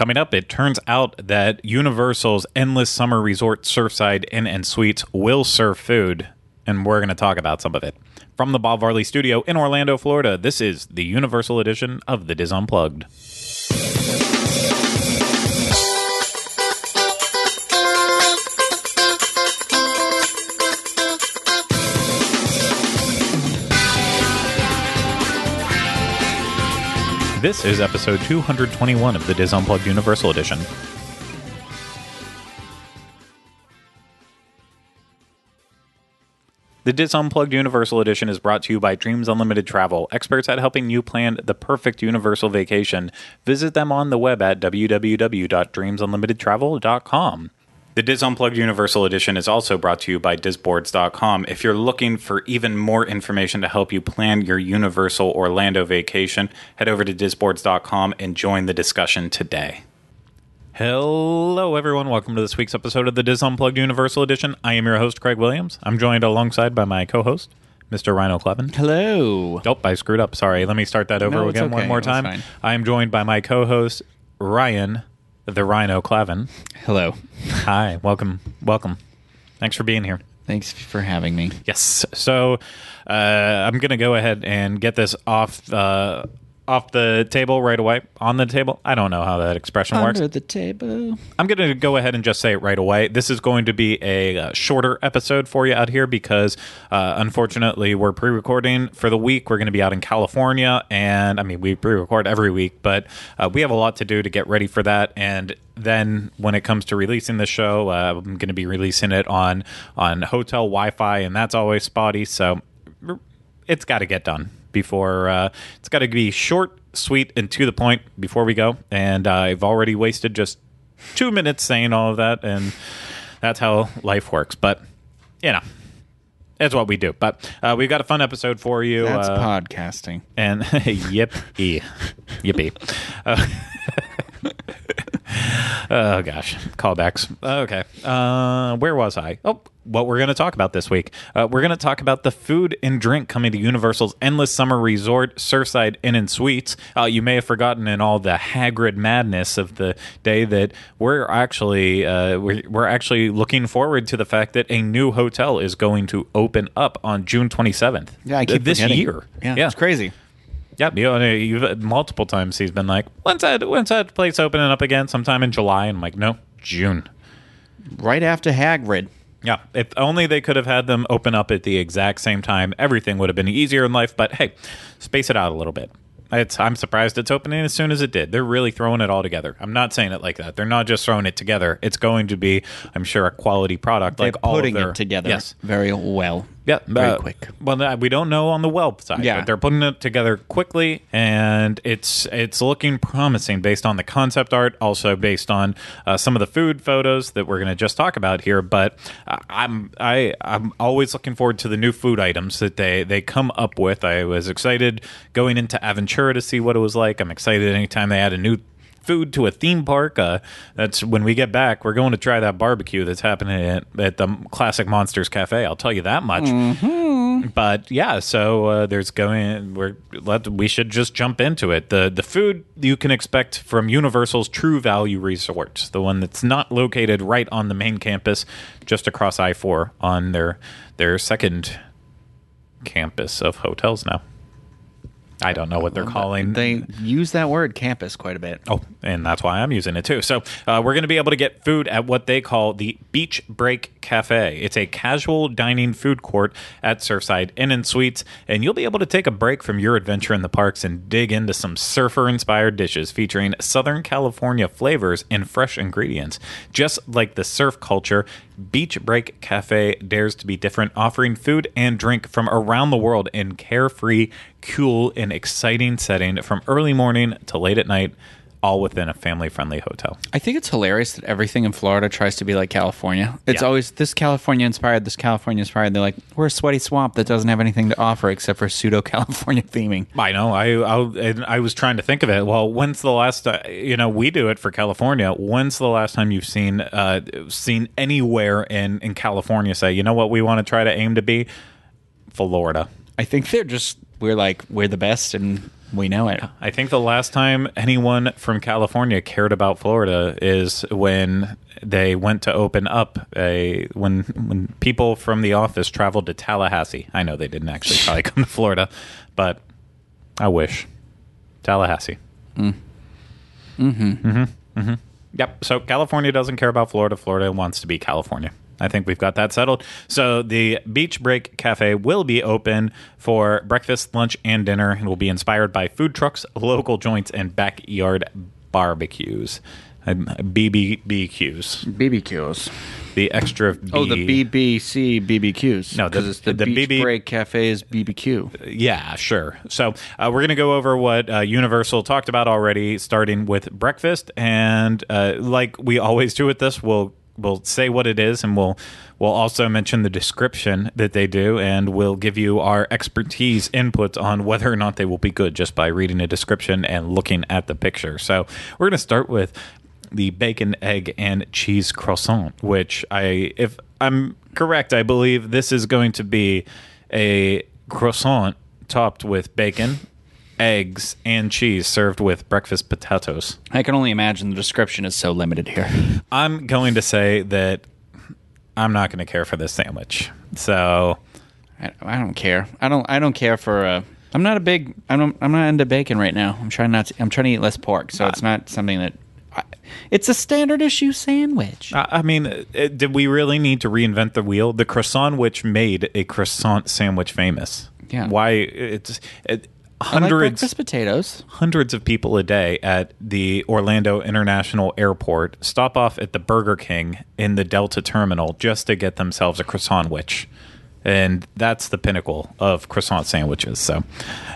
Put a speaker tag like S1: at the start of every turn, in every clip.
S1: Coming up, it turns out that Universal's Endless Summer Resort Surfside Inn and Suites will serve food, and we're going to talk about some of it. From the Bob Varley Studio in Orlando, Florida, this is the Universal edition of The DIS Unplugged. This is episode 221 of the DIS Unplugged Universal Edition. The DIS Unplugged Universal Edition is brought to you by Dreams Unlimited Travel, experts at helping you plan the perfect universal vacation. Visit them on the web at www.dreamsunlimitedtravel.com. The DIS Unplugged Universal Edition is also brought to you by Disboards.com. If you're looking for even more information to help you plan your Universal Orlando vacation, head over to Disboards.com and join the discussion today. Hello, everyone. Welcome to this week's episode of the DIS Unplugged Universal Edition. I am your host, Craig Williams. I'm joined alongside by my co host, Mr. Rhino Clevin.
S2: Hello.
S1: Nope, I screwed up. Sorry. Let me start that over
S2: No, it's
S1: again one more time. I am joined by my co host, Ryan, the Rhino Clavin.
S2: Hello.
S1: Hi, welcome, welcome. Thanks for being here.
S2: Thanks for having me.
S1: Yes. So uh, I'm going to go ahead and get this off uh, off the table right away. On the table. I don't know how that expression works.
S2: Under the table.
S1: I'm going to go ahead and just say it right away. This is going to be a uh, shorter episode for you out here because, uh, unfortunately, we're pre recording for the week. We're going to be out in California. And I mean, we pre record every week, but uh, we have a lot to do to get ready for that. And then when it comes to releasing the show, uh, I'm going to be releasing it on, on hotel Wi Fi, and that's always spotty. So it's got to get done before uh, it's got to be short, sweet, and to the point before we go. And uh, I've already wasted just two minutes saying all of that, and that's how life works. But you know, it's what we do. But uh, we've got a fun episode for you.
S2: That's
S1: uh,
S2: podcasting.
S1: and yip e yippee. Oh gosh, callbacks. Okay, uh, where was I? Oh, what we're going to talk about this week? Uh, we're going to talk about the food and drink coming to Universal's Endless Summer Resort, Surfside Inn and Suites. Uh, you may have forgotten in all the Hagrid madness of the day that we're actually uh, we're, we're actually looking forward to the fact that a new hotel is going to open up on June 27th.
S2: Yeah, I keep
S1: this
S2: forgetting.
S1: year.
S2: Yeah,
S1: yeah.
S2: it's crazy.
S1: Yeah, you you've multiple times he's been like, "When's that? When's that place opening up again? Sometime in July." And I'm like, "No, June."
S2: Right after Hagrid.
S1: Yeah, if only they could have had them open up at the exact same time, everything would have been easier in life. But hey, space it out a little bit. It's, I'm surprised it's opening as soon as it did. They're really throwing it all together. I'm not saying it like that. They're not just throwing it together. It's going to be, I'm sure, a quality product. like
S2: They're
S1: all of
S2: putting
S1: their-
S2: it together
S1: Yes.
S2: very well.
S1: Yeah,
S2: Very
S1: uh,
S2: quick.
S1: Well, uh, we don't know on the web side,
S2: Yeah.
S1: but they're putting it together quickly, and it's it's looking promising based on the concept art, also based on uh, some of the food photos that we're going to just talk about here. But uh, I'm I I'm always looking forward to the new food items that they they come up with. I was excited going into Aventura to see what it was like. I'm excited anytime they add a new food to a theme park. Uh, that's when we get back. We're going to try that barbecue that's happening at, at the Classic Monsters Cafe. I'll tell you that much. But yeah, so uh, there's going. We're let we should just jump into it. the The food you can expect from Universal's True Value Resort, the one that's not located right on the main campus, just across I four on their their second campus of hotels now. I don't know what they're calling.
S2: They use that word campus quite a bit.
S1: Oh, and that's why I'm using it too. So uh, we're going to be able to get food at what they call the Beach Break Cafe. It's a casual dining food court at Surfside Inn and Suites, and you'll be able to take a break from your adventure in the parks and dig into some surfer-inspired dishes featuring Southern California flavors and fresh ingredients. Just like the surf culture, Beach Break Cafe dares to be different, offering food and drink from around the world in carefree, cool, and exciting setting from early morning to late at night, all within a family-friendly hotel.
S2: I think it's hilarious that everything in Florida tries to be like California. It's
S1: Yeah.
S2: always this California inspired, this California inspired. They're like, we're a sweaty swamp that doesn't have anything to offer except for pseudo California theming.
S1: I know. I I, I was trying to think of it. Well, when's the last? Uh, you know, we do it for California. When's the last time you've seen uh, seen anywhere in in California say, you know what, we want to try to aim to be Florida?
S2: I think they're just we're like we're the best and we know it.
S1: I think the last time anyone from California cared about Florida is when they went to open up a when when people from the office traveled to Tallahassee. I know they didn't actually probably come to Florida, but I wish Tallahassee. Mm. Mm-hmm. Mm-hmm. Mm-hmm. Yep. So California doesn't care about Florida. Florida wants to be California. I think we've got that settled. So the Beach Break Cafe will be open for breakfast, lunch, and dinner, and will be inspired by food trucks, local joints, and backyard barbecues. BBBQs.
S2: BBQs.
S1: The extra B.
S2: Oh, the BBC BBQs.
S1: No, the-
S2: because it's the,
S1: the
S2: Beach
S1: BB
S2: Break Cafe's BBQ.
S1: Yeah, sure. So uh, we're going to go over what uh, Universal talked about already, starting with breakfast, and uh, like we always do with this, we'll we'll say what it is, and we'll we'll also mention the description that they do, and we'll give you our expertise input on whether or not they will be good just by reading a description and looking at the picture. So we're going to start with the bacon, egg, and cheese croissant, which I, if I'm correct, I believe this is going to be a croissant topped with bacon, eggs, and cheese served with breakfast potatoes.
S2: I can only imagine the description is so limited here.
S1: I'm going to say that I'm not going to care for this sandwich. So,
S2: I, I don't care. I don't. I don't care for. Uh, I'm not a big. I don't. I'm not into bacon right now. I'm trying not. To, I'm trying to eat less pork, so it's not something that. I, it's a standard issue sandwich.
S1: I I mean, uh, did we really need to reinvent the wheel? The croissant which made a croissant sandwich famous.
S2: Yeah.
S1: Why it's it,
S2: Like
S1: hundreds
S2: breakfast potatoes.
S1: hundreds of people a day at the Orlando International Airport stop off at the Burger King in the Delta terminal just to get themselves a Croissan'wich. And that's the pinnacle of croissant sandwiches. So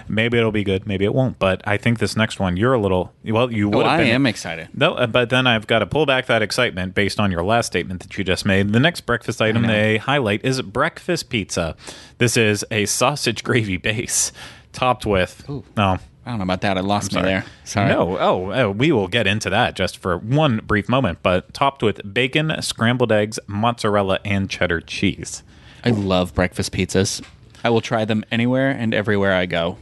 S1: maybe it'll be good, maybe it won't. But I think this next one, you're a little well. You would
S2: Well,
S1: have
S2: I
S1: been.
S2: am excited.
S1: No, uh, but then I've got to pull back that excitement based on your last statement that you just made. The next breakfast item they highlight is breakfast pizza. This is a sausage gravy base topped with.
S2: Ooh.
S1: No,
S2: I don't know about that. I lost me there. Sorry.
S1: no. Oh, oh, we will get into that just for one brief moment. But topped with bacon, scrambled eggs, mozzarella, and cheddar cheese.
S2: I love breakfast pizzas. I will try them anywhere and everywhere I go.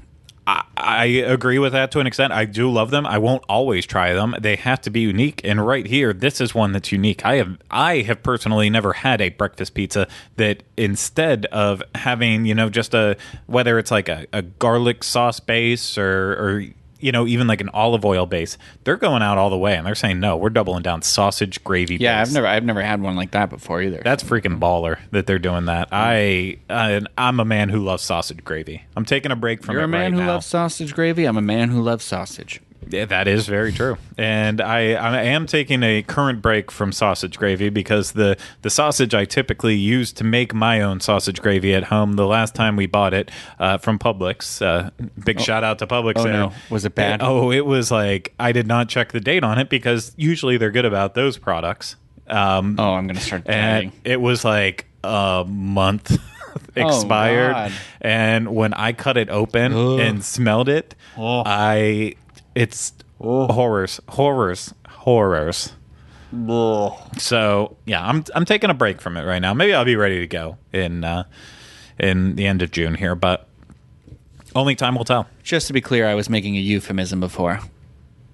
S1: I, agree with that to an extent. I do love them. I won't always try them. They have to be unique. And right here, this is one that's unique. I have I have personally never had a breakfast pizza that instead of having you know just a whether it's like a, a garlic sauce base or or you know even like an olive oil base, they're going out all the way and they're saying no, we're doubling down sausage gravy.
S2: Yeah,
S1: base.
S2: I've never I've never had one like that before either.
S1: That's freaking baller that they're doing that. I uh, I'm a man who loves sausage gravy. I'm taking a break from
S2: You're a man
S1: right
S2: who
S1: now.
S2: loves sausage gravy. I'm a man who loves sausage.
S1: Yeah, that is very true. And I, I am taking a current break from sausage gravy because the, the sausage I typically use to make my own sausage gravy at home, the last time we bought it uh, from Publix, uh, big shout out to Publix.
S2: Oh,
S1: there.
S2: no. Was it bad?
S1: Oh, it was like, I did not check the date on it because usually they're good about those products. Um,
S2: Oh, I'm gonna start
S1: and it was like a month expired
S2: God.
S1: and when i cut it open
S2: Ugh.
S1: and smelled it
S2: Oh.
S1: i it's horrors horrors horrors. So yeah i'm i'm taking a break from it right now. Maybe i'll be ready to go in uh in the end of june here but only time will tell.
S2: Just to be clear, I was making a euphemism before.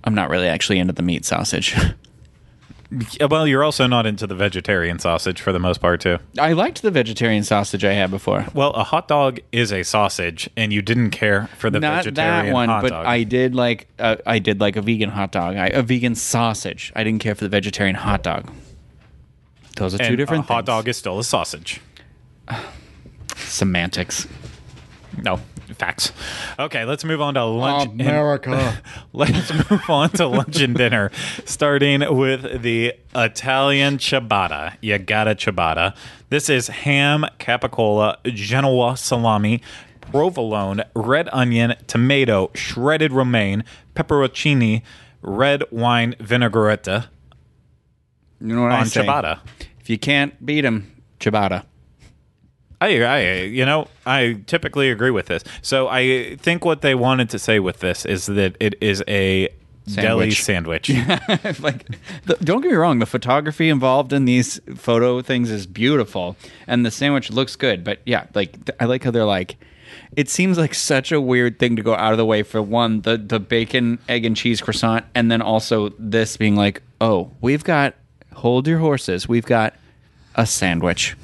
S2: I'm not really actually into the meat sausage.
S1: Well you're also not into the vegetarian sausage for the most part too
S2: I liked the vegetarian sausage I had before.
S1: well a hot dog is a sausage and you didn't care for the
S2: Not
S1: vegetarian
S2: that one,
S1: hot
S2: but
S1: dog.
S2: I did like uh, I did like a vegan hot dog, I, a vegan sausage. I didn't care for the vegetarian hot dog. Those are two
S1: And
S2: different
S1: a hot
S2: things.
S1: dog is still a sausage.
S2: semantics.
S1: No, facts. Okay, let's move on to lunch. and-
S2: America.
S1: let's move on to lunch and dinner, starting with the Italian ciabatta. You got a ciabatta. This is ham, capicola, Genoa salami, provolone, red onion, tomato, shredded romaine, pepperoncini, red wine vinaigrette
S2: You know what I
S1: on
S2: say?
S1: ciabatta.
S2: If you can't beat them, ciabatta.
S1: I, I, you know, I typically agree with this. So I think what they wanted to say with this is that it is a deli
S2: Sandwich.
S1: sandwich.
S2: like, the, don't get me wrong, the photography involved in these photo things is beautiful, and the sandwich looks good. But yeah, like th- I like how they're like, it seems like such a weird thing to go out of the way for one the the bacon egg and cheese croissant and then also this being like oh we've got hold your horses we've got a sandwich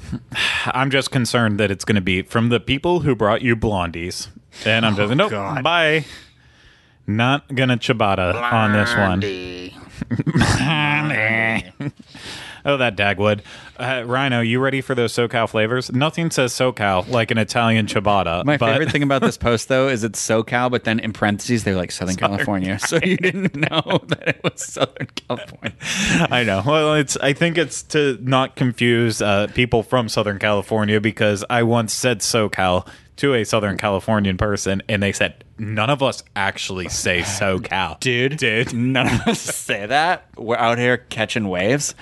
S1: I'm just concerned that it's going to be from the people who brought you blondies. And I'm just, oh, nope,
S2: God.
S1: bye. Not going to ciabatta on this one. oh, that Dagwood. Uh, Rhino, you ready for those SoCal flavors? Nothing says SoCal like an Italian ciabatta.
S2: my
S1: but
S2: favorite thing about this post though is it's SoCal but then in parentheses they're like Southern, California so you didn't know that it was Southern California
S1: I know. Well, it's. I think it's to not confuse uh, people from Southern California because I once said SoCal to a Southern Californian person, and they said none of us actually say SoCal,
S2: dude.
S1: Dude,
S2: None of us say that. We're out here catching waves.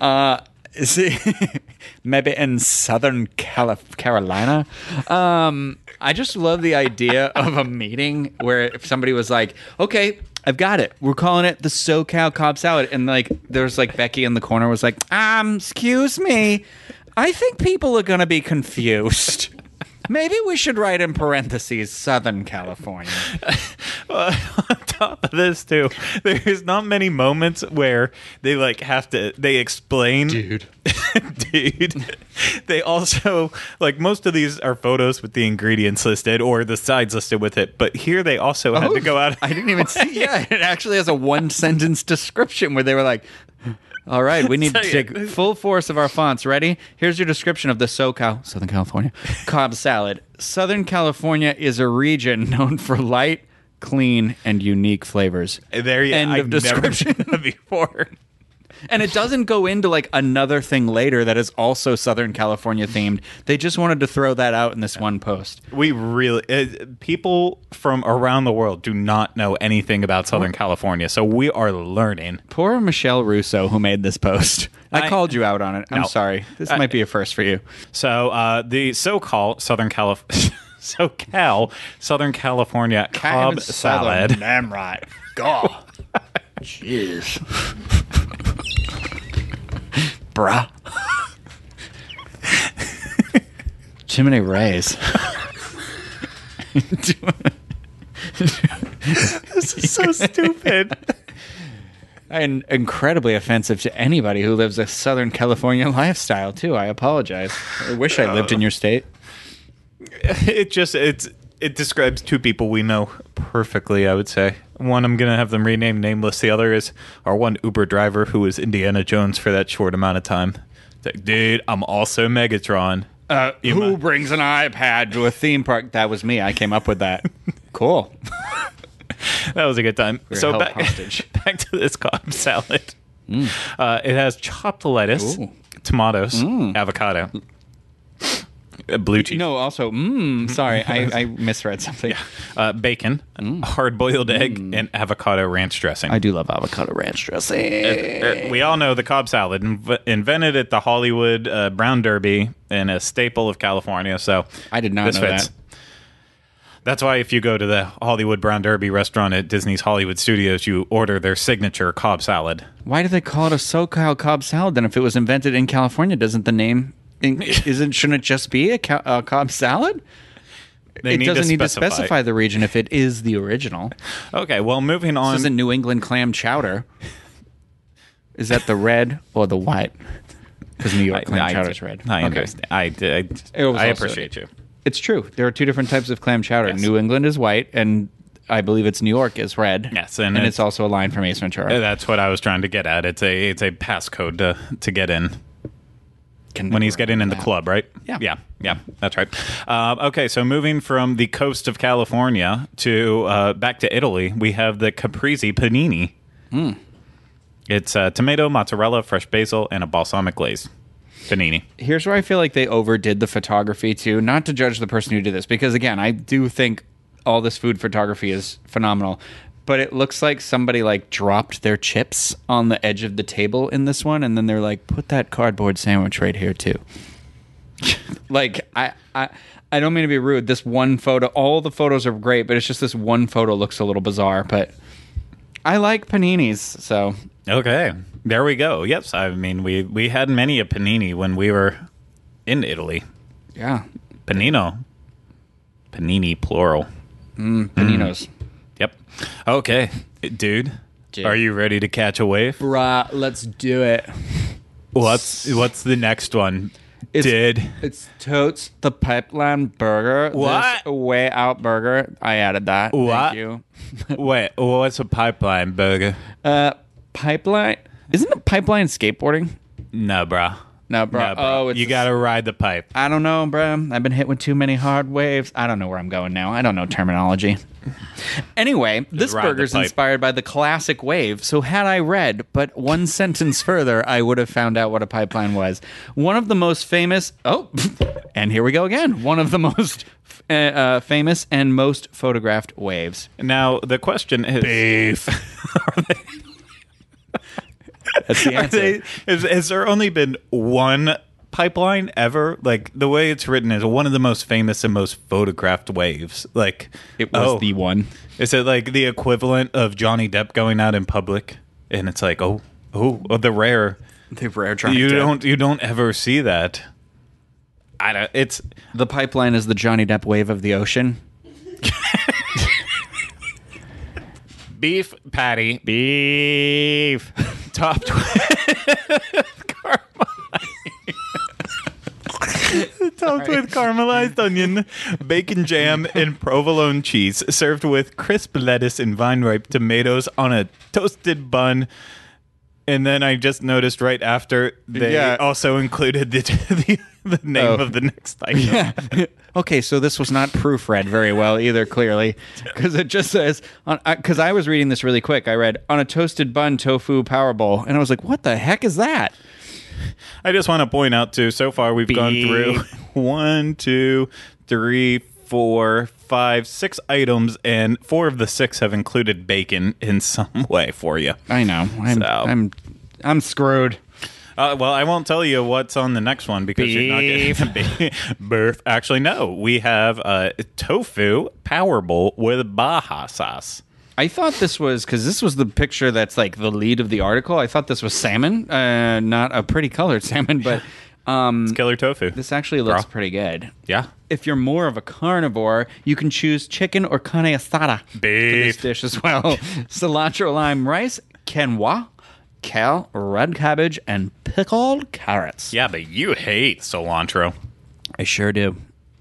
S2: Uh, see, maybe in Southern Calif- Carolina. Um, I just love the idea of a meeting where if somebody was like, "Okay, I've got it. We're calling it the SoCal Cobb Salad," and like there's like Becky in the corner was like, "Um, excuse me, I think people are gonna be confused." Maybe we should write in parentheses Southern California.
S1: on top of this too, there's not many moments where they like have to they explain,
S2: Dude.
S1: dude. They also like most of these are photos with the ingredients listed or the sides listed with it, but here they also had to oh. go out.
S2: I didn't even see. Yeah, it actually has a one sentence description where they were like, "All right, we need to take full force of our fonts. Ready? Here's your description of the SoCal, Southern California, Cobb salad. Southern California is a region known for light, clean, and unique flavors.
S1: There you
S2: End
S1: I've
S2: of description.
S1: never seen that before.
S2: And it doesn't go into like another thing later that is also Southern California themed. They just wanted to throw that out in this one post.
S1: We really uh, people from around the world do not know anything about Southern California, so we are learning.
S2: Poor Michelle Russo who made this post. I,
S1: I-
S2: called you out on it. I'm
S1: No.
S2: sorry. This
S1: I-
S2: might be a first for you.
S1: So uh, the so-called Southern Calif- SoCal Southern California Cobb salad.
S2: Damn right. God. Jeez. Bruh. Chimney Rays.
S1: This is so stupid.
S2: and incredibly offensive to anybody who lives a Southern California lifestyle, too. I apologize. I wish I lived in your state.
S1: it just it's it describes two people we know perfectly. I would say one I'm gonna have them renamed nameless. The other is our one Uber driver who was Indiana Jones for that short amount of time. It's like, dude, I'm also Megatron.
S2: Uh, who brings an iPad to a theme park? That was me. I came up with that. cool.
S1: That was a good time. so back,
S2: hostage.
S1: back to this Cobb salad. Uh, it has chopped lettuce,
S2: Ooh.
S1: tomatoes, avocado, uh, blue cheese.
S2: No, also, mmm, sorry, I, I misread something.
S1: uh, bacon, hard boiled egg, and avocado ranch dressing.
S2: I do love avocado ranch dressing.
S1: Uh, we all know the Cobb salad, inv- invented at the Hollywood uh, Brown Derby and a staple of California. So
S2: I did not know that.
S1: That's why if you go to the Hollywood Brown Derby restaurant at Disney's Hollywood Studios, you order their signature Cobb salad.
S2: Why do they call it a SoCal Cobb salad then? If it was invented in California, doesn't the name isn't shouldn't it just be a, co- a Cobb salad?
S1: They
S2: it
S1: need
S2: doesn't
S1: to
S2: need to specify the region if it is the original.
S1: Okay, well, moving
S2: This
S1: on.
S2: isn't New England clam chowder. Is that the red or the white? Because New York clam chowder is red.
S1: I
S2: Okay.
S1: understand. I, I, I appreciate you.
S2: It's true. There are two different types of clam chowder.
S1: Yes.
S2: New England is white, and I believe it's New York is red.
S1: Yes, and
S2: and,
S1: it's-
S2: it's, also a line from Ace Ventura.
S1: That's what I was trying to get at. It's a it's a passcode to to get in.
S2: Can
S1: when he's getting in the
S2: that.
S1: club, right?
S2: Yeah.
S1: yeah, yeah. That's right. Uh, okay, so moving from the coast of California to uh, back to Italy, we have the caprese panini.
S2: Hmm.
S1: It's uh, tomato, mozzarella, fresh basil, and a balsamic glaze panini.
S2: Here's where I feel like they overdid the photography too. Not to judge the person who did this, because again, I do think all this food photography is phenomenal. But it looks like somebody like dropped their chips on the edge of the table in this one, and then they're like, "Put that cardboard sandwich right here too." like I, I, I don't mean to be rude. This one photo, all the photos are great, but it's just this one photo looks a little bizarre. But I like paninis, so
S1: Okay, there we go. Yes, I mean we we had many a panini when we were in Italy.
S2: yeah.
S1: Panino. Panini plural.
S2: Mm, paninos.
S1: Yep. Okay, dude.
S2: Dude.
S1: Are you ready to catch a wave?
S2: Bruh, let's do it.
S1: What's what's the next one?
S2: It's-
S1: Did
S2: It's Totes the Pipeline Burger.
S1: What?
S2: This way out burger. I added that.
S1: What?
S2: Thank you.
S1: wait? What's a pipeline burger?
S2: Uh, pipeline. Isn't it pipeline skateboarding?
S1: No, bro.
S2: No, bro.
S1: No, bro.
S2: Oh, it's
S1: you got to ride the pipe.
S2: I don't know, bro. I've been hit with too many hard waves. I don't know where I'm going now. I don't know terminology. Anyway, this
S1: ride the
S2: burger's
S1: pipe.
S2: inspired by the classic wave. So had I read but one sentence further, I would have found out what a pipeline was. One of the most famous. Oh, and here we go again. One of the most uh, uh, famous and most photographed waves.
S1: Now the question is: Beef.
S2: That's the answer.
S1: has, has there only been one pipeline ever? Like the way it's written is one of the most famous and most photographed waves. Like
S2: It was
S1: oh,
S2: the one.
S1: Is it like the equivalent of Johnny Depp going out in public? And it's like, oh, oh, oh the rare.
S2: The rare Johnny
S1: you
S2: Depp.
S1: don't you don't ever see that. I don't. It's
S2: The pipeline is the Johnny Depp wave of the ocean.
S1: beef patty,
S2: Beef.
S1: top caramelized. topped with caramelized onion, bacon jam, and provolone cheese, served with crisp lettuce and vine ripe tomatoes on a toasted bun. And then I just noticed right after they
S2: Yeah.
S1: also included the the, the name
S2: Oh.
S1: of the oh. next item.
S2: okay, so this was not proofread very well either, clearly, because it just says because uh, I was reading this really quick. I read on a toasted bun tofu power bowl, and I was like, "What the heck is that?"
S1: I just want to point out too. So far, we've gone through one, two, three, four, five, six items, and four of the six have included bacon in some way for you.
S2: I know. I'm
S1: So-
S2: I'm I'm screwed.
S1: Uh, well, I won't tell you what's on the next one because you're not getting birth. Actually, no. We have uh, tofu power bowl with Baja sauce.
S2: I thought this was because this was the picture that's like the lead of the article. I thought this was salmon, uh, not a pretty colored salmon, but um,
S1: Killer tofu.
S2: this actually looks
S1: Bro.
S2: pretty good.
S1: yeah.
S2: If you're more of a carnivore, you can choose chicken or carne asada for this
S1: Beef.
S2: dish as well. Cilantro, lime, rice, quinoa, kale, red cabbage, and pickled carrots.
S1: Yeah, but you hate cilantro.
S2: I sure do.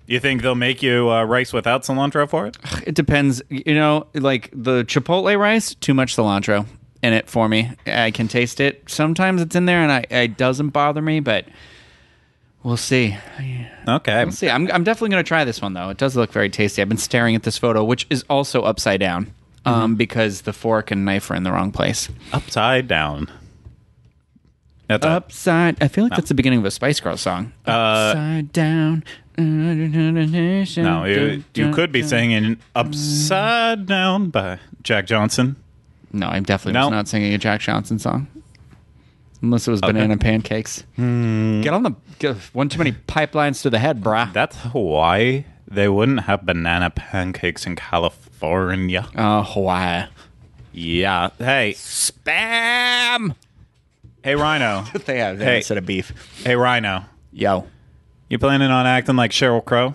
S1: You think they'll make you uh, rice without cilantro for it?
S2: It depends. You know, like the chipotle rice, too much cilantro in it for me. I can taste it. Sometimes it's in there, and I, it doesn't bother me, but we'll see.
S1: Okay.
S2: We'll see. I'm, I'm definitely going to try this one though. It does look very tasty. I've been staring at this photo, which is also upside down, um, because the fork and knife are in the wrong place.
S1: Upside down. That's
S2: Upside. I feel like that's the beginning of a Spice Girls song. upside down.
S1: No, you, you could be singing Upside Down by Jack Johnson.
S2: No, I'm definitely
S1: No.
S2: was not singing a Jack Johnson song. Unless it was banana pancakes.
S1: Hmm.
S2: Get on the get, one too many pipelines to the head, brah.
S1: That's Hawaii. They wouldn't have banana pancakes in California.
S2: Oh, Hawaii.
S1: Yeah. Hey,
S2: Spam.
S1: Hey, Rhino.
S2: They have
S1: Hey.
S2: instead of beef.
S1: hey, Rhino.
S2: Yo,
S1: You planning on acting like Sheryl Crow?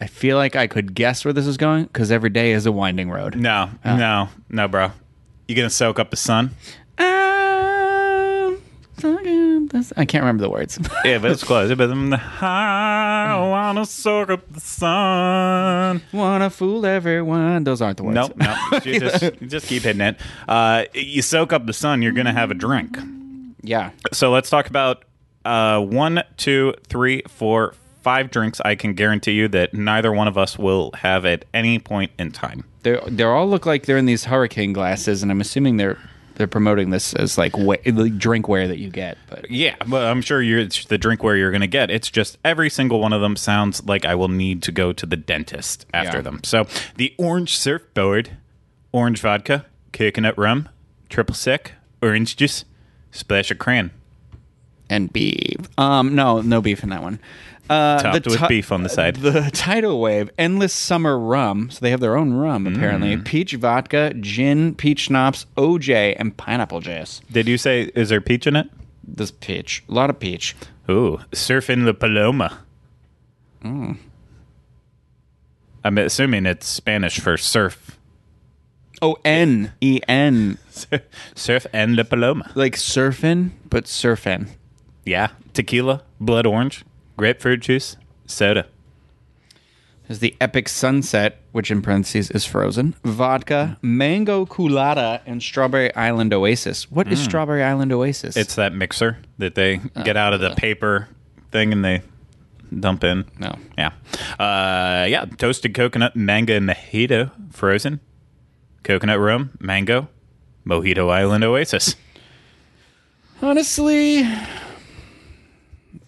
S2: I feel like I could guess where this is going because every day is a winding road.
S1: No, no, no, bro. You gonna soak up the sun?
S2: Um, I can't remember the words.
S1: Yeah, but it's close. But I wanna soak up the sun.
S2: Wanna fool everyone. Those aren't the words.
S1: Nope, nope. You just, just keep hitting it. Uh, you soak up the sun, you're going to have a drink.
S2: Yeah.
S1: So let's talk about uh, one, two, three, four, five drinks. I can guarantee you that neither one of us will have at any point in time.
S2: They they all look like they're in these hurricane glasses, and I'm assuming they're they're promoting this as like, wa- like drinkware that you get. But
S1: Yeah, but I'm sure you're it's the drinkware you're going to get. It's just every single one of them sounds like I will need to go to the dentist after
S2: Yeah.
S1: them. So the orange surfboard, orange vodka, coconut rum, triple sec, orange juice, splash of cran.
S2: and beef. Um, no, no beef in that one. Uh,
S1: Topped with beef on the side.
S2: The tidal wave, endless summer rum. So they have their own rum apparently.
S1: Mm.
S2: Peach vodka, gin, peach schnapps, OJ, and pineapple juice.
S1: Did you say is there peach in it?
S2: This peach, a lot of peach.
S1: Ooh, surfing the Paloma. I'm assuming it's Spanish for surf.
S2: Oh, N E N,
S1: surf and la paloma.
S2: like surfing, but surfing.
S1: Yeah, tequila, blood orange, grapefruit juice, soda.
S2: There's the Epic Sunset, which in parentheses is frozen, vodka, mm. mango colada, and Strawberry Island Oasis. What is mm. Strawberry Island Oasis?
S1: It's that mixer that they get out of the uh, uh. paper thing and they dump in.
S2: no.
S1: Yeah. Uh, yeah. Toasted coconut, mango, mojito, frozen. Coconut rum, mango, Mojito Island Oasis.
S2: Honestly,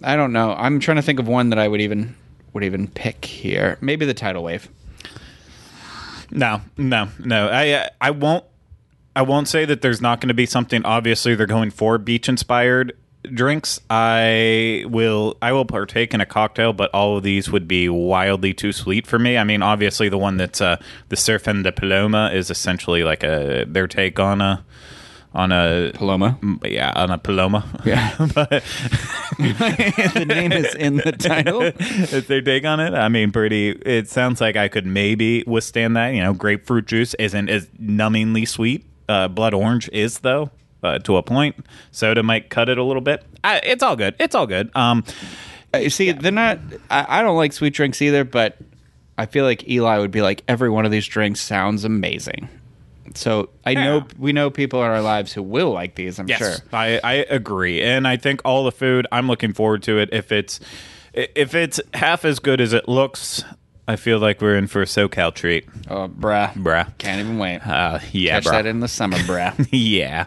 S2: I don't know. I'm trying to think of one that I would even would even pick here. Maybe the tidal wave.
S1: No, no, no. I uh, I won't. I won't say that there's not going to be something. Obviously, they're going for beach inspired drinks. I will. I will partake in a cocktail, but all of these would be wildly too sweet for me. I mean, obviously, the one that's uh, the Surf and the Paloma is essentially like a their take on a on a
S2: Paloma.
S1: yeah on a Paloma.
S2: Yeah.
S1: but
S2: the name is in the title.
S1: It's their take on it. I mean, pretty. It sounds like I could maybe withstand that. You know, grapefruit juice isn't as numbingly sweet. Uh, blood orange is though, uh, to a point. Soda might cut it a little bit. I, it's all good. It's all good. Um,
S2: Uh, You see, they're not. I, I don't like sweet drinks either, but I feel like Eli would be like, every one of these drinks sounds amazing. So I know we know people in our lives who will like these. I'm
S1: yes,
S2: sure.
S1: I, I agree, and I think all the food. I'm looking forward to it. If it's if it's half as good as it looks, I feel like we're in for a SoCal treat,
S2: Oh, bruh,
S1: bruh.
S2: can't even wait.
S1: Uh, yeah,
S2: Catch
S1: bruh.
S2: that in the summer, bruh.
S1: yeah.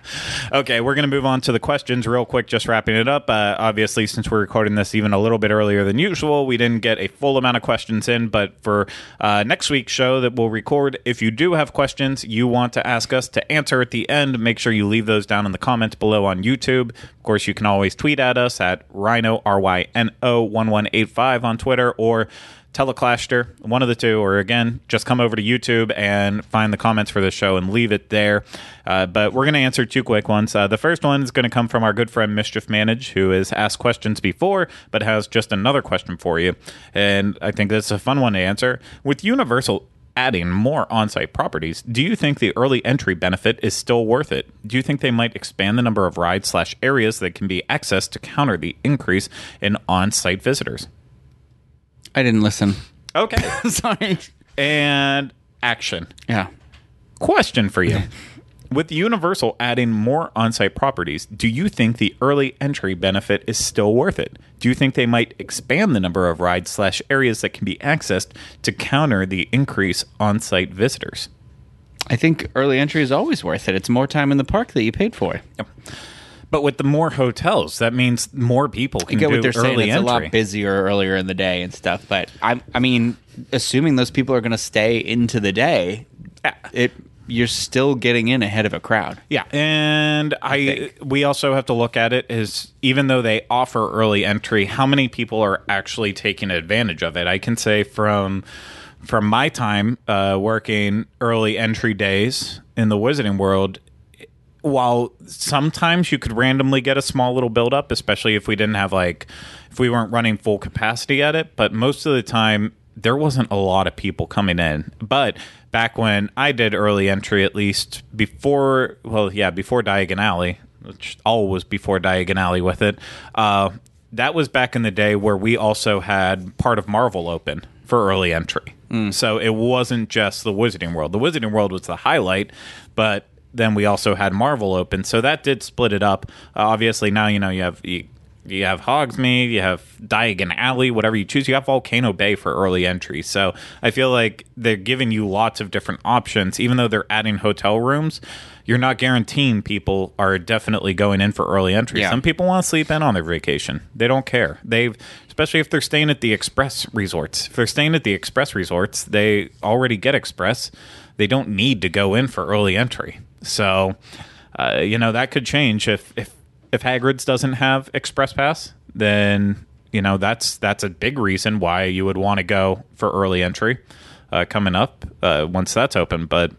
S1: Okay, we're going to move on to the questions real quick, just wrapping it up. Uh, obviously, since we're recording this even a little bit earlier than usual, we didn't get a full amount of questions in. But for uh, next week's show that we'll record, if you do have questions you want to ask us to answer at the end, make sure you leave those down in the comments below on YouTube. Of course, you can always tweet at us at Rhino, R Y N O 1185 on Twitter or Teleclaster, one of the two, or again, just come over to YouTube and find the comments for this show and leave it there. Uh, but we're going to answer two quick ones. Uh, the first one is going to come from our good friend Mischief Manage, who has asked questions before, but has just another question for you. And I think that's a fun one to answer. With Universal adding more on site properties, do you think the early entry benefit is still worth it? Do you think they might expand the number of rides slash areas that can be accessed to counter the increase in on site visitors?
S2: I didn't listen.
S1: Okay.
S2: Sorry.
S1: and action.
S2: Yeah.
S1: Question for you. With Universal adding more on site properties, do you think the early entry benefit is still worth it? Do you think they might expand the number of rides slash areas that can be accessed to counter the increase on site visitors?
S2: I think early entry is always worth it. It's more time in the park that you paid for.
S1: But with the more hotels, that means more people
S2: I
S1: can
S2: get
S1: do
S2: what they're saying. It's
S1: entry.
S2: a lot busier earlier in the day and stuff. But I, I mean, assuming those people are going to stay into the day, it you're still getting in ahead of a crowd.
S1: Yeah, and I,
S2: think.
S1: we also have to look at it as even though they offer early entry, how many people are actually taking advantage of it? I can say from from my time uh, working early entry days in the Wizarding World. While sometimes you could randomly get a small little build up, especially if we didn't have like if we weren't running full capacity at it, but most of the time there wasn't a lot of people coming in. But back when I did early entry, at least before, well, yeah, before Diagon Alley, which all was before Diagon Alley with it, uh, that was back in the day where we also had part of Marvel open for early entry. So it wasn't just the Wizarding World. The Wizarding World was the highlight, but then we also had Marvel open. So that did split it up. Uh, obviously, now you know you have. You, you have Hogsmeade, you have Diagon Alley, whatever you choose. You have Volcano Bay for early entry. So I feel like they're giving you lots of different options. Even though they're adding hotel rooms, you're not guaranteeing people are definitely going in for early entry.
S2: Yeah.
S1: Some people want to sleep in on their vacation. They don't care. They've especially if they're staying at the express resorts. If they're staying at the express resorts, they already get express. They don't need to go in for early entry. So, uh, you know that could change if if if Hagrid's doesn't have express pass, then you know that's that's a big reason why you would want to go for early entry uh, coming up uh, once that's open. But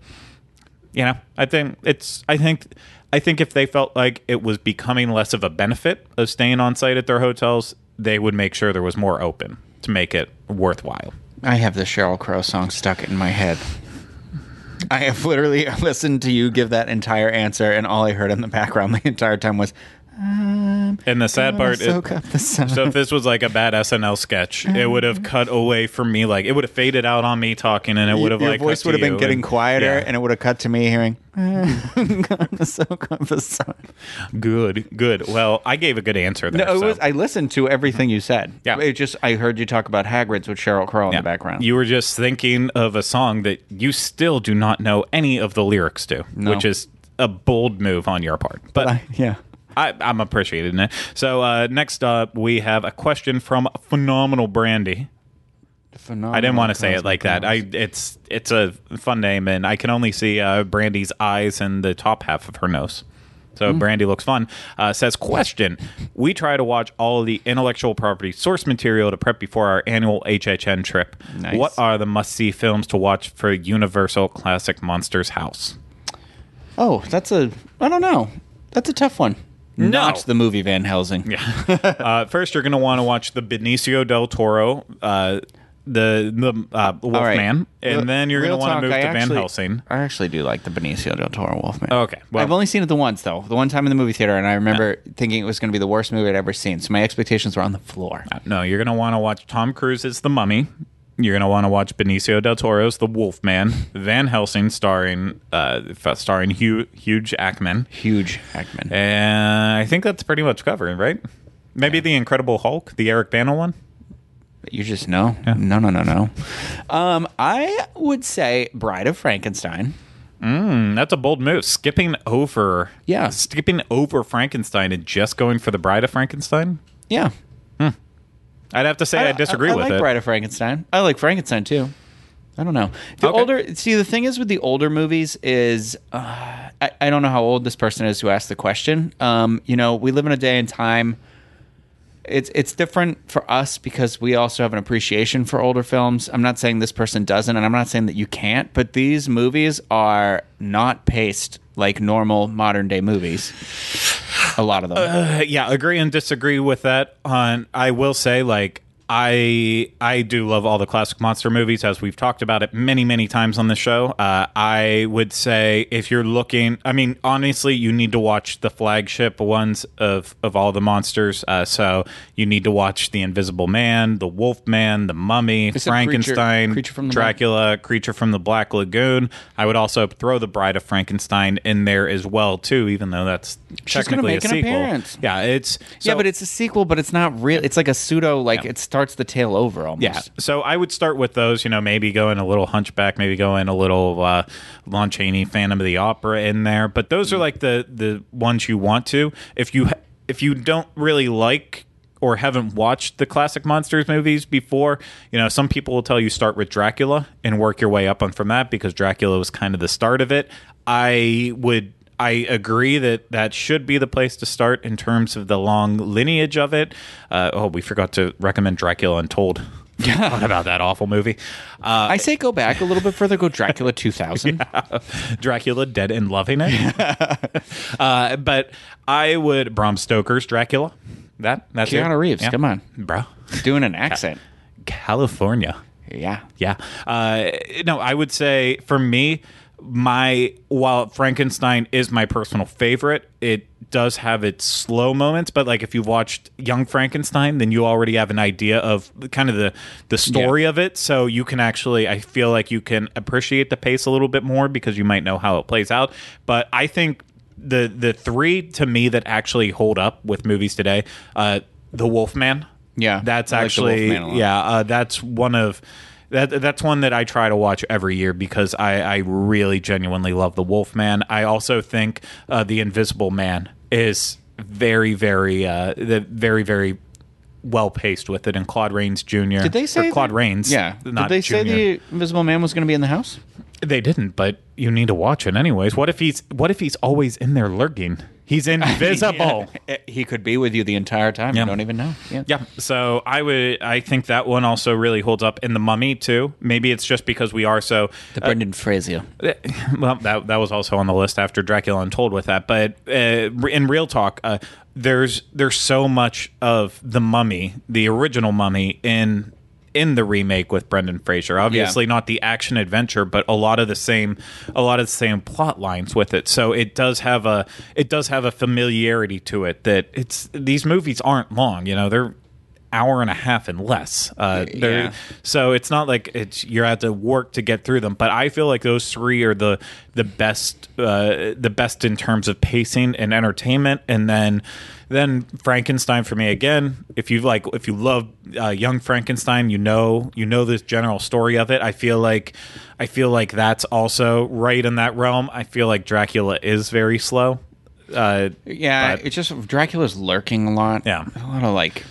S1: you know, I think it's I think I think if they felt like it was becoming less of a benefit of staying on site at their hotels, they would make sure there was more open to make it worthwhile.
S2: I have the Sheryl Crow song stuck in my head. I have literally listened to you give that entire answer, and all I heard in the background the entire time was, um,
S1: And the sad part is,
S2: soak up the sun.
S1: so if this was like a bad SNL sketch, it would have cut away from me. Like it would have faded out on me talking, and it would have
S2: your
S1: like
S2: voice would have been getting
S1: and-
S2: quieter,
S1: yeah.
S2: and it would have cut to me hearing, I'm gonna soak up the sun.
S1: good, good. Well, I gave a good answer there.
S2: No, it
S1: so-
S2: was. I listened to everything you said.
S1: Yeah.
S2: it just I heard you talk about Hagrid's with Sheryl Crow in the background.
S1: You were just thinking of a song that you still do not know any of the lyrics to,
S2: No.
S1: which is a bold move on your part. But
S2: I, yeah.
S1: I, I'm appreciating it. So uh, next up, we have a question from phenomenal Brandy. I didn't want to say it like that. I it's it's a fun name, and I can only see uh, Brandy's eyes and the top half of her nose. So
S2: Hmm.
S1: Brandy looks fun. Uh, says question: We try to watch all of the intellectual property source material to prep before our annual HHN trip.
S2: Nice.
S1: What are the must-see films to watch for Universal Classic Monsters House?
S2: Oh, that's a. I don't know. That's a tough one.
S1: No.
S2: Not the movie Van Helsing.
S1: Yeah. uh, first, you're going to want to watch the Benicio del Toro, uh, the the uh, Wolfman, and
S2: Real-
S1: then you're going to want to move
S2: I
S1: to Van
S2: actually-
S1: Helsing.
S2: I actually do like the Benicio del Toro Wolfman.
S1: Okay, well-
S2: I've only seen it the once though. The one time in the movie theater, and I remember thinking it was going to be the worst movie I'd ever seen. So my expectations were on the floor.
S1: No, you're going to want to watch Tom Cruise's The Mummy. You're going to want to watch Benicio del Toro's The Wolfman, Van Helsing starring uh, starring Hugh, Hugh Jackman.
S2: Huge Hackman.
S1: And I think that's pretty much covered, right? Maybe The Incredible Hulk, the Eric Bana one.
S2: You just know. No, no, no, no. Um, I would say Bride of Frankenstein.
S1: Mm, that's a bold move. Skipping over,
S2: Yeah.
S1: skipping over Frankenstein and just going for the Bride of Frankenstein.
S2: Yeah.
S1: I'd have to say I, disagree with you.
S2: I,
S1: with
S2: like
S1: it.
S2: Bride of Frankenstein. I like Frankenstein too. I don't know. The
S1: Okay.
S2: older, see, the thing is with the older movies is, uh, I, I don't know how old this person is who asked the question. Um, you know, we live in a day and time. It's it's different for us because we also have an appreciation for older films. I'm not saying this person doesn't, and I'm not saying that you can't, but these movies are not paced like normal modern day movies. A lot of them.
S1: Uh, yeah, agree and disagree with that. On I will say, like I I do love all the classic monster movies, as we've talked about it many many times on the show. Uh, I would say if you're looking, I mean, honestly, you need to watch the flagship ones of of all the monsters. Uh, so you need to watch the Invisible Man, the Wolf Man, the Mummy,
S2: Is
S1: Frankenstein,
S2: Creature- Creature from the
S1: Dracula, Creature from the Black Lagoon. I would also throw the Bride of Frankenstein in there as well too, even though that's
S2: She's
S1: technically
S2: make
S1: a
S2: an
S1: sequel.
S2: appearance.
S1: Yeah, it's
S2: yeah, but it's a sequel, but it's not real. It's like a pseudo, like
S1: Yeah.
S2: it starts the tale over almost.
S1: yeah. So I would start with those. You know, maybe go in a little Hunchback, maybe go in a little uh, Lon Chaney, Phantom of the Opera in there. But those are like the the ones you want to. If you if you don't really like or haven't watched the classic monsters movies before, you know, some people will tell you start with Dracula and work your way up on from that because Dracula was kind of the start of it. I would I agree that that should be the place to start in terms of the long lineage of it. Uh, oh, we forgot to recommend Dracula Untold. Talk about that awful movie. Uh,
S2: I say go back a little bit further. Go Dracula 2000.
S1: Dracula Dead and Loving It. uh, but I would Bram Stoker's Dracula. That that's it.
S2: Keanu Reeves,
S1: Yeah.
S2: come on.
S1: bro.
S2: Doing an accent.
S1: California.
S2: Yeah.
S1: Yeah. Uh, no, I would say for me, my while Frankenstein is my personal favorite, it does have its slow moments. But like if you've watched Young Frankenstein, then you already have an idea of kind of the the story of it. So you can actually, I feel like you can appreciate the pace a little bit more because you might know how it plays out. But I think the the three to me that actually hold up with movies today, uh, the Wolfman.
S2: Yeah,
S1: that's
S2: I
S1: actually
S2: lot.
S1: yeah, uh, that's one of that. That's one that I try to watch every year because I, I really genuinely love the Wolfman. I also think uh, the Invisible Man is very very uh, the very very well paced with it, and Claude Rains Jr.
S2: Did they say
S1: Claude
S2: that-
S1: Rains?
S2: Yeah. Did they say
S1: Jr..
S2: the Invisible Man was going to be in the house?
S1: They didn't, but you need to watch it anyways. What if he's What if he's always in there lurking? He's invisible.
S2: Yeah. He could be with you the entire time.
S1: Yeah.
S2: You don't even know. Yeah.
S1: Yeah, so I would. I think that one also really holds up in the Mummy too. Maybe it's just because we are so.
S2: The Brendan Fraser.
S1: Well, that that was also on the list after Dracula Untold with that. But uh, in real talk, uh, there's there's so much of the Mummy, the original Mummy, in in the remake with Brendan Fraser. Obviously, not the action adventure, but a lot of the same, a lot of the same plot lines with it. So it does have a, it does have a familiarity to it that it's these movies aren't long. You know, they're hour and a half and less. Uh,
S2: Yeah.
S1: So it's not like it's you're at to work to get through them. But I feel like those three are the the best, uh, the best in terms of pacing and entertainment. And then then Frankenstein for me again. If you like, if you love uh, Young Frankenstein, you know you know this general story of it. I feel like I feel like that's also right in that realm. I feel like Dracula is very slow. Uh,
S2: Yeah,
S1: but-
S2: it's just Dracula's lurking a lot.
S1: Yeah.
S2: a lot of like.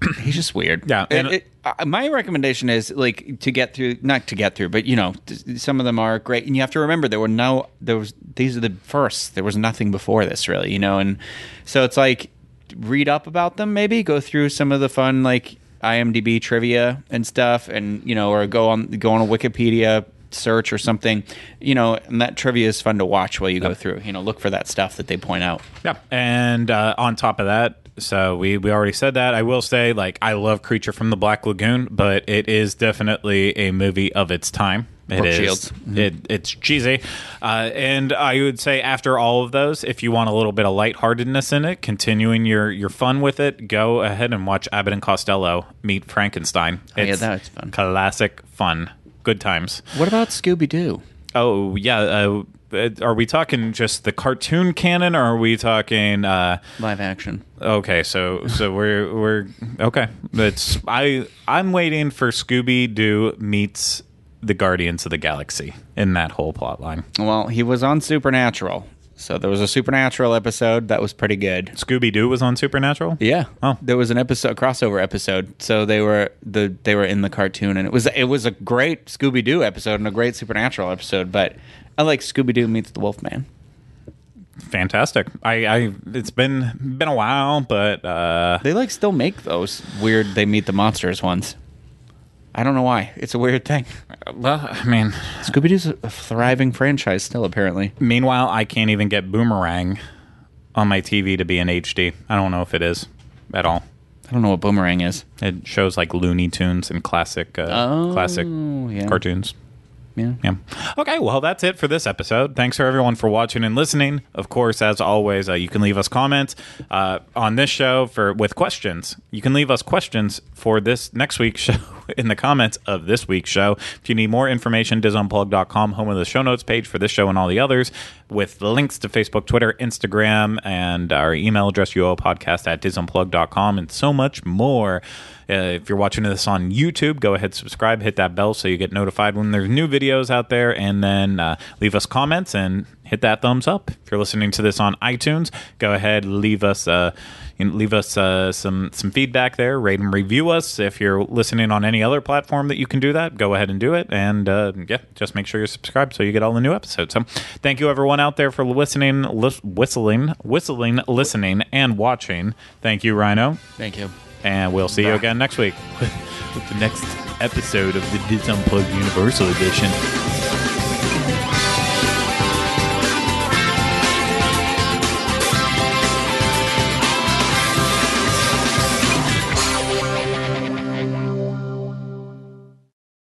S2: he's just weird.
S1: Yeah, and-
S2: it- uh, my recommendation is like to get through, not to get through, but you know, some of them are great, and you have to remember there were no, there was these are the first. There was nothing before this, really, you know, and so it's like read up about them, maybe go through some of the fun like IMDb trivia and stuff, and you know, or go on go on a Wikipedia search or something, you know, and that trivia is fun to watch while you go through. You know, look for that stuff that they point out.
S1: Yeah, and uh, on top of that, so we we already said that. I will say, like, I love Creature from the Black Lagoon, but it is definitely a movie of its time. It
S2: Brooke
S1: is.
S2: Shields.
S1: It, it's cheesy, uh, and I would say after all of those, if you want a little bit of lightheartedness in it, continuing your your fun with it, go ahead and watch Abbott and Costello meet Frankenstein.
S2: Oh, yeah, that's fun.
S1: Classic fun, good times.
S2: What about Scooby Doo?
S1: Oh yeah. Uh, are we talking just the cartoon canon, or are we talking? Uh,
S2: Live action.
S1: Okay, so so we're we're okay. It's I I'm waiting for Scooby Doo meets the Guardians of the Galaxy in that whole plot line.
S2: Well, he was on Supernatural. So there was a Supernatural episode that was pretty good.
S1: Scooby Doo was on Supernatural.
S2: Yeah.
S1: Oh.
S2: There was an episode a crossover episode. So they were the they were in the cartoon and it was it was a great Scooby Doo episode and a great Supernatural episode, but I like Scooby Doo meets the Wolfman.
S1: Fantastic. I, I it's been been a while, but uh,
S2: They like still make those weird they meet the monsters ones. I don't know why. It's a weird thing.
S1: well, I mean,
S2: Scooby Doo's a thriving franchise still apparently.
S1: meanwhile, I can't even get Boomerang on my TV to be in HD. I don't know if it is at all.
S2: I don't know what boomerang is.
S1: It shows like Looney Tunes and classic uh,
S2: Oh,
S1: classic
S2: yeah.
S1: cartoons.
S2: Yeah.
S1: Yeah. Okay, well, that's it for this episode. Thanks for everyone for watching and listening. Of course, as always, uh, you can leave us comments uh, on this show for with questions. You can leave us questions for this next week's show in the comments of this week's show. If you need more information, disunplug.com, home of the show notes page for this show and all the others, with links to Facebook, Twitter, Instagram, and our email address, uopodcast at disunplug.com, and so much more. Uh, if you're watching this on YouTube, go ahead, subscribe, hit that bell so you get notified when there's new videos out there, and then uh, leave us comments and hit that thumbs up. If you're listening to this on iTunes, go ahead, leave us uh, you know, leave us uh, some some feedback there, rate and review us. If you're listening on any other platform that you can do that, go ahead and do it, and uh, yeah, just make sure you're subscribed so you get all the new episodes. So, thank you everyone out there for listening, lis- whistling, whistling, listening, and watching. Thank you, Rhino.
S2: Thank you.
S1: And we'll see you again next week with the next episode of the DIS Unplugged Universal Edition.